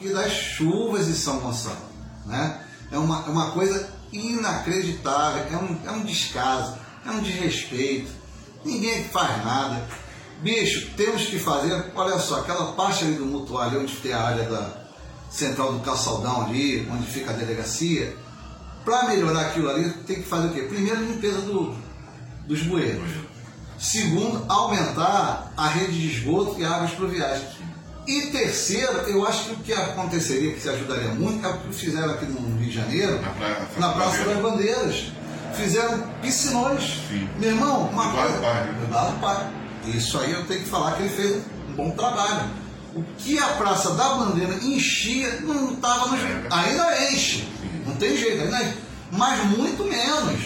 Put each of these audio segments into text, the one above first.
que das chuvas de São Gonçalo. Né? É, uma, é uma coisa inacreditável, é um, é um descaso, é um desrespeito. Ninguém faz nada. Bicho, temos que fazer, olha só, aquela parte ali do mutual, onde tem a área da central do calçadão ali, onde fica a delegacia, para melhorar aquilo ali, tem que fazer o quê? Primeiro, limpeza do, dos bueiros. Segundo, aumentar a rede de esgoto e águas pluviais. E terceiro, eu acho que o que aconteceria, que se ajudaria muito, é o que fizeram aqui no Rio de Janeiro, Na praia- na Praça das Bandeiras. Fizeram piscinões. Sim. Meu irmão, uma Eduardo coisa. Né? Eduardo Paes. Isso aí eu tenho que falar que ele fez um bom trabalho. O que a Praça da Bandeira enchia, não estava nos. É. Ainda enche. Não tem jeito, ainda enche. Mas muito menos.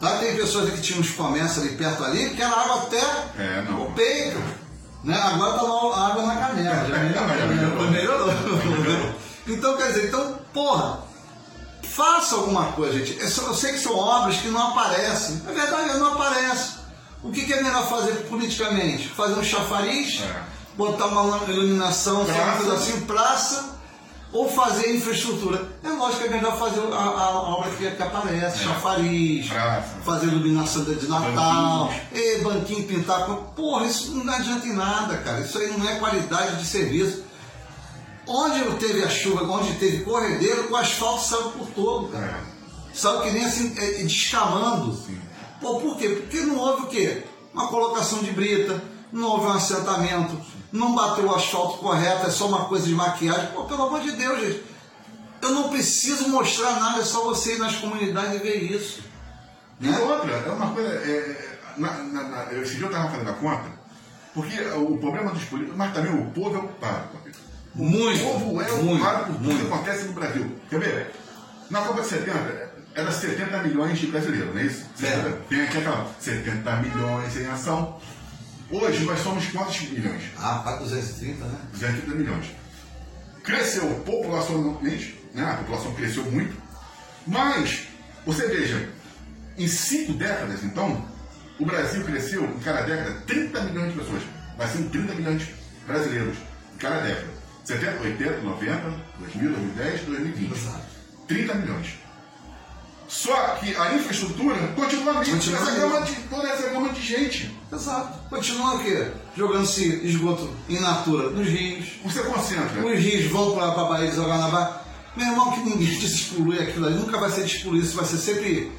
Tá? Tem pessoas que tinham uns comércios ali perto ali, que era água até É, o peito. Né? Agora está lá água na canela. Já melhorou. Melhorou. então, quer dizer, então, porra, faça alguma coisa, gente. Eu, sei que são obras que não aparecem. É verdade, não aparece. O que, é melhor fazer politicamente? Fazer um chafariz, É. botar uma iluminação, Praça. assim, praça, ou fazer infraestrutura. É lógico que é melhor fazer a, a- a obra que, que aparece, chafariz, Praça. fazer iluminação de Natal, e banquinho pintar. Porra, isso não adianta em nada, cara. Isso aí não é qualidade de serviço. Onde teve a chuva, onde teve corredeiro, o asfalto saiu por todo, cara. É. Saiu que nem assim, é, descamando. Pô, por quê? Porque não houve o quê? Uma colocação de brita, não houve um assentamento, não bateu o asfalto correto, é só uma coisa de maquiagem. Pô, pelo amor de Deus, gente. Eu não preciso mostrar nada, é só você ir nas comunidades e ver isso. E outra, é uma coisa. É, na, na, na, esse dia eu estava fazendo a conta, porque o problema dos políticos, mas também o povo é ocupado. O Muito, povo é muito, ocupado por tudo que acontece no Brasil. Quer ver? Na Copa de 70, era 70 milhões de brasileiros, não é isso? É. Tem aqui aquela 70 milhões em ação. Hoje nós somos quantos milhões? Ah, para 230, né? 230 milhões. Cresceu populacionalmente, né? a população cresceu muito, mas você veja, em cinco décadas, então, o Brasil cresceu em cada década 30 milhões de pessoas. Vai ser 30 milhões de brasileiros em cada década. 70, 80, 90, 2000, 2010, 2020. Exato. 30 milhões. Só que a infraestrutura continua a mesma. Essa gama de, toda essa gama de gente. Exato. Continua o quê? Jogando-se esgoto in natura nos rios. Você concentra. Os rios vão para a Bahia de Zoganabá. Meu irmão, que ninguém despolui aquilo ali. Nunca vai ser despoluído. Isso vai ser sempre.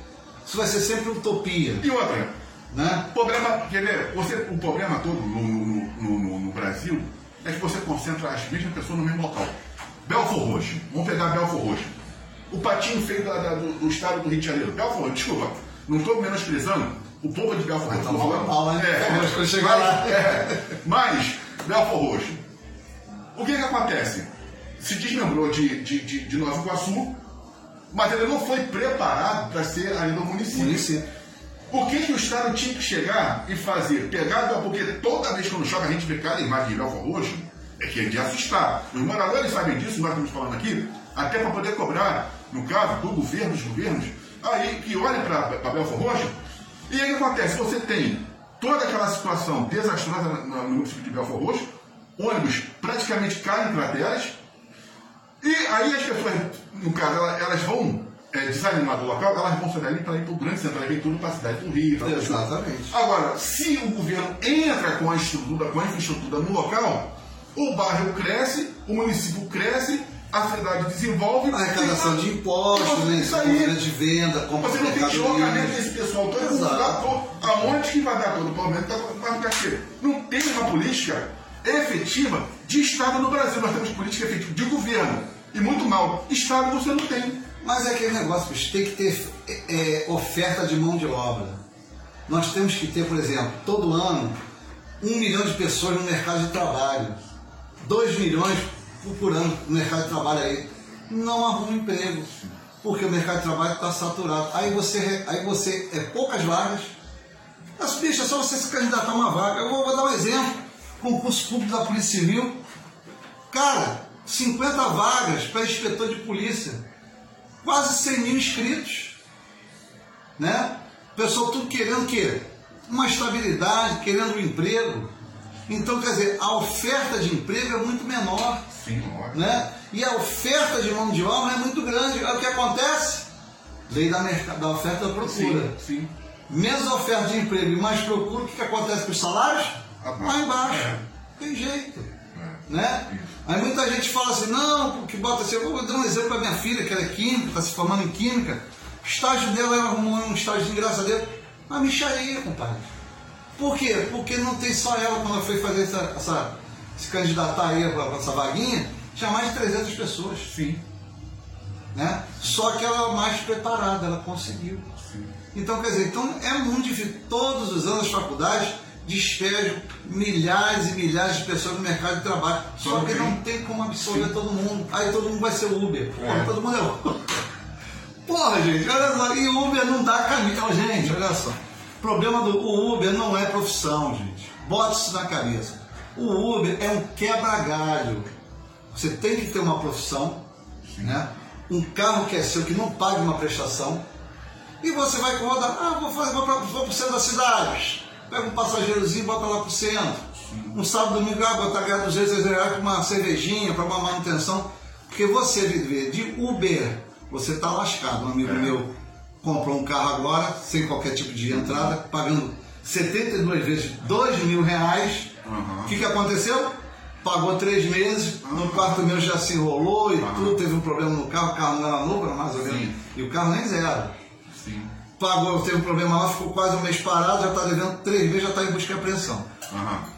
Isso vai ser sempre utopia. E outra, Né? O problema, quer ver, você, o problema todo no, no- no- no- no Brasil é que você concentra as mesmas pessoas no mesmo local. Belfor Roxo, vamos pegar Belfor Roxo. O patinho feio da- da- do, do estado do Rio de Janeiro. Belfor Roxo, desculpa, não estou menosprezando o povo de Belfor Roxo. tá né? É, Mas lá. é, mas, Belfor Roxo, o que que acontece? Se desmembrou de, de, de, de Nova Iguaçu, mas ele não foi preparado para ser ainda um município. Município. O que, que o Estado tinha que chegar e fazer? Pegar, porque toda vez quando choca a gente vê cada imagem de Belfor Roxo, é que é de assustar. Os moradores sabem disso, nós estamos falando aqui, até para poder cobrar, no caso, do governo, dos governos, aí que olhem para Belfor Roxo, e aí o que acontece? Você tem toda aquela situação desastrosa no município de Belfor Roxo, ônibus praticamente caem em crateras, e aí as pessoas, no caso, elas, elas vão é, desanimar do local, elas vão sair dali para ir para o grande centro, elas vêm tudo para a cidade do Rio. pra- Exatamente. Agora, se o governo entra com a estrutura, com a infraestrutura no local, o bairro cresce, o município cresce, a cidade desenvolve. A arrecadação de impostos, né? Isso aí. de venda, compra Você não tem deslocamento desse pessoal todo mundo aonde que vai dar todo o problema? Tá- Vai ficar aqui. Não tem uma política efetiva de Estado no Brasil. Nós temos política efetiva de governo. E muito mal. Estado você não tem. Mas é aquele negócio, bicho, tem que ter é, é, oferta de mão de obra. Nós temos que ter, por exemplo, todo ano, um milhão de pessoas no mercado de trabalho. Dois milhões ano no mercado de trabalho aí. Não arruma emprego. Porque o mercado de trabalho está saturado. Aí você, aí você é poucas vagas. Mas, bicho, é só você se candidatar a uma vaga. Eu vou, vou dar um exemplo. Concurso público da Polícia Civil. Cara, 50 vagas para inspetor de polícia quase 100 mil inscritos. Né? O pessoal tudo querendo o quê? Uma estabilidade, querendo um emprego. Então, quer dizer, a oferta de emprego é muito menor. Sim, lógico. Né? E a oferta de mão de obra é muito grande. Aí o que acontece? Lei da, merc- da oferta da procura. Sim, sim. Menos oferta de emprego e mais procura, o que, que acontece com os salários? Abaixo. Lá embaixo. É. Tem jeito. É. Né? Isso. Aí muita gente fala assim, não, que bota assim, eu vou dar um exemplo para minha filha, que ela é química, está se formando em química. O estágio dela, ela arrumou um estágio de graça dele. Uma micharia, compadre. Por quê? Porque não tem só ela, quando ela foi fazer essa, essa- se candidatar aí para essa vaguinha, tinha mais de 300 pessoas. Sim, Né? Só que ela é mais preparada, ela conseguiu. sim. Então, quer dizer, então é muito difícil. Todos os anos as faculdades despejam milhares e milhares de pessoas no mercado de trabalho. Só, Só que não tem como absorver todo mundo. Aí todo mundo vai ser Uber. Porra, É. todo mundo é Uber. Porra, gente, olha só. E Uber não dá caminho. Então, gente, olha só. O problema do Uber não é profissão, gente. Bota isso na cabeça. O Uber é um quebra-galho. Você tem que ter uma profissão, né? um carro que é seu, que não pague uma prestação, e você vai rodar, ah, vou, fazer, vou, pra, vou pro centro da cidade, pega um passageirozinho e bota lá pro centro. Um sábado, domingo, ah, botar ganhar 200 reais para uma cervejinha, para uma manutenção. Porque você viver de Uber, você está lascado. Um amigo É. meu comprou um carro agora, sem qualquer tipo de entrada, pagando 72 vezes 2 mil reais. O que, que aconteceu? Pagou três meses, no quarto mês já se enrolou e Aham. tudo, teve um problema no carro, o carro não era novo, era mais ou menos. Sim. E o carro nem zero. Sim. Pagou, teve um problema lá, ficou quase um mês parado, já está devendo três meses, já está em busca e apreensão.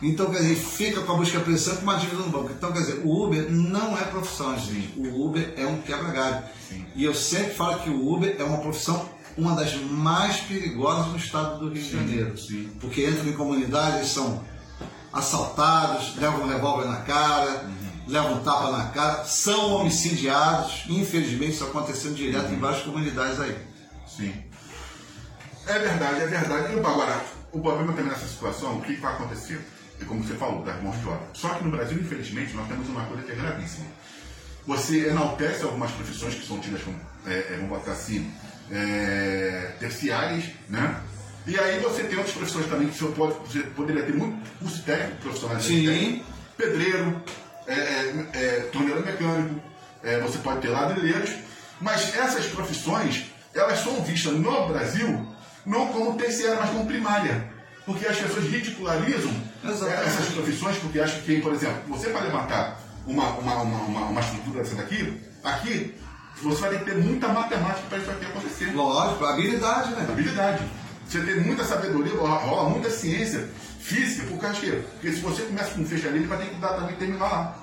Então, quer dizer, fica com a busca e apreensão com uma dívida no banco. Então, quer dizer, o Uber não é profissão, gente. O Uber é um quebra-galho. Sim. E eu sempre falo que o Uber é uma profissão, uma das mais perigosas no estado do Rio de Janeiro. sim. Porque entram em comunidades, são assaltados, levam um revólver na cara, levam um tapa na cara, são homicidiados. Infelizmente, isso acontecendo direto em várias comunidades aí. Sim. É verdade, é verdade. E agora, o problema também nessa situação, o que vai acontecer? É como você falou, das mãos de obra. Só que no Brasil, infelizmente, nós temos uma coisa que é gravíssima. Você enaltece algumas profissões que são tidas como, é, é, vamos botar assim, é, terciárias, né? E aí você tem outras profissões também que você, pode, você poderia ter muito curso técnico profissional. Sim. Pedreiro, é, é, é, torneiro mecânico, é, você pode ter ladrilheiros, mas essas profissões, elas são vistas no Brasil não como terciária, mas como primária. Porque as pessoas ridicularizam Exatamente. essas profissões porque acham que, por exemplo, você para levantar uma, uma, uma, uma, uma estrutura dessa daqui, aqui, você vai ter que ter muita matemática para isso aqui acontecer. Lógico, habilidade, né? Habilidade. Você tem muita sabedoria, rola muita ciência física por causa que, porque se você começa com um fecharia, ele vai ter que dar também terminar lá.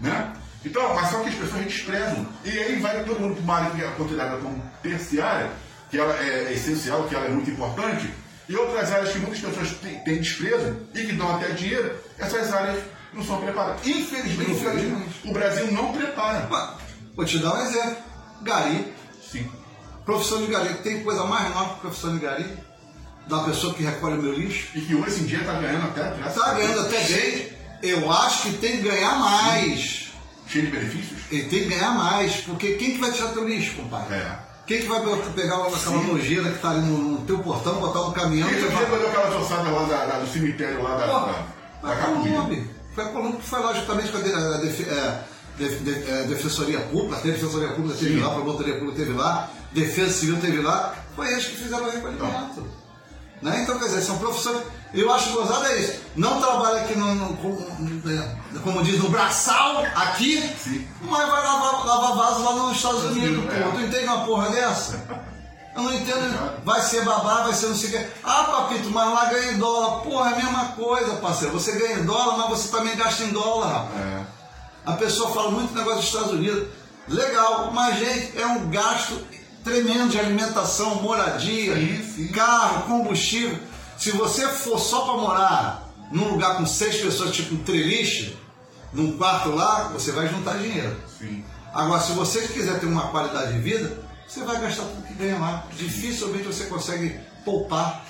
Né? Então, mas só que as pessoas desprezam. E aí vai todo mundo para uma área que é considerada como terciária, que ela é essencial, que ela é muito importante, e outras áreas que muitas pessoas têm, desprezo e que dão até dinheiro, essas áreas não são preparadas. Infelizmente, o Brasil- Infelizmente. o Brasil não prepara. Vou te dar um exemplo. Gari, Sim. Profissão de gari. Tem coisa mais nova que profissão de gari? Da pessoa que recolhe o meu lixo? E que hoje em dia está ganhando até. Está ganhando até bem. Eu acho que tem que ganhar mais. Cheio de benefícios. Ele tem que ganhar mais. Porque quem que vai tirar teu lixo, compadre? É. Quem que vai pegar aquela nojeira que está ali no, no teu portão, botar no caminhão E e você levar... olhou aquela ossada lá da- da- do cemitério lá da, Pô, da, da Foi a Colombo que foi lá justamente com a, de- a defe- de- de- Defensoria Pública, teve Defensoria Pública, teve Sim. lá, Promotoria Pública teve lá, Defesa Civil teve lá, foi eles que fizeram o recolhimento. Né? Então, quer dizer, são profissões. Eu acho gozado é isso. Não trabalha aqui no, no- como, é, como diz, no braçal, aqui, Sim. mas vai lavar, lavar vaso lá nos Estados Unidos, É. pô. Tu entende uma porra dessa? Eu não entendo. Vai ser babá, vai ser não sei o quê. Ah, papito, mas lá ganha em dólar. Porra, é a mesma coisa, parceiro. Você ganha em dólar, mas você também gasta em dólar, rapaz. É. A pessoa fala muito negócio dos Estados Unidos. Legal, mas, gente, é um gasto tremendo de alimentação, moradia, Sim, sim. carro, combustível. Se você for só para morar num lugar com seis pessoas, tipo um treliche, num quarto lá, você vai juntar dinheiro. Sim. Agora, se você quiser ter uma qualidade de vida, você vai gastar tudo que ganha lá. Dificilmente você consegue poupar.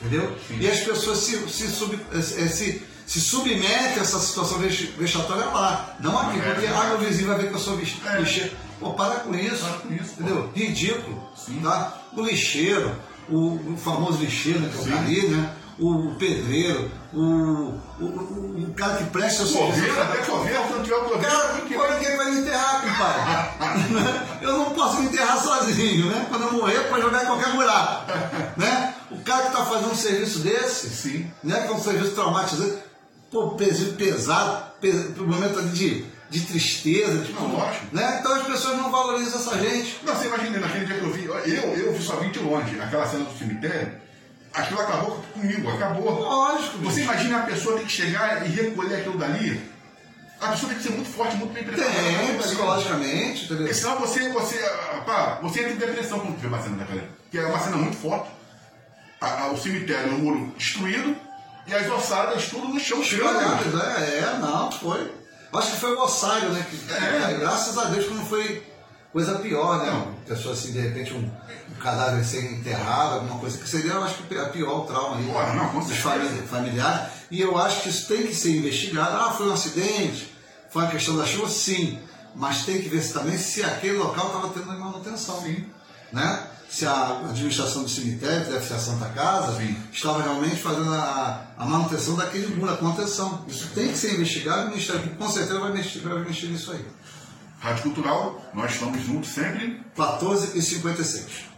Entendeu? E as pessoas se, se, sub- eh, eh, se, se submetem a essa situação vex- vexatória lá. Não aqui, É, porque é. ah, meu vizinho vai ver que eu sou É. lixeiro. Pô, para com isso. Para com isso, pô. entendeu? Ridículo. Sim. Tá? O lixeiro, o, famoso lixeiro, né, que é o né? o pedreiro, o, o, o, o cara que presta o Coveiro, até coveiro, se não tiver o Cara, pô, ninguém vai me enterrar, compadre. eu não posso me enterrar sozinho, né? Quando eu morrer, pode jogar em qualquer buraco. Né? O cara que está fazendo um serviço desse, Sim. né? que é um serviço traumatizante, pô, peso pesado, pes- um momento ali de, de tristeza, tipo, Não, lógico. né? Então as pessoas não valorizam essa gente. Não, você imagina, naquele dia que eu vi, eu, eu vi só vim de longe, aquela cena do cemitério, aquilo acabou comigo, acabou. Lógico, Você bicho. imagina a pessoa ter que chegar e recolher aquilo dali? A pessoa tem que ser muito forte, muito bem preparada. Tem, psicologicamente, entendeu? Porque senão você, você, ah, pá, você entra em depressão quando vê uma cena daquela. Que é uma cena muito forte. A- a- o cemitério, o muro destruído, e as ossadas tudo no chão tirando. Chegando, é, é, não, foi. Acho que foi o ossário, né? Que, É. Graças a Deus que não foi coisa pior, né? Não. Pessoa assim, de repente, um, um cadáver sem enterrado, alguma coisa que seria, eu acho que a pior o trauma aí. Não, dos familiares. E eu acho que isso tem que ser investigado. Ah, foi um acidente, foi uma questão da chuva, sim. Mas tem que ver se também se aquele local estava tendo manutenção. Sim. Né? Se a administração do cemitério, deve ser a Santa Casa, Sim. estava realmente fazendo a, a manutenção daquele muro, a contenção. Isso tem que ser investigado e o Ministério Público com certeza vai mexer, vai mexer nisso aí. Rádio Cultural, nós estamos juntos sempre. 14 e 56.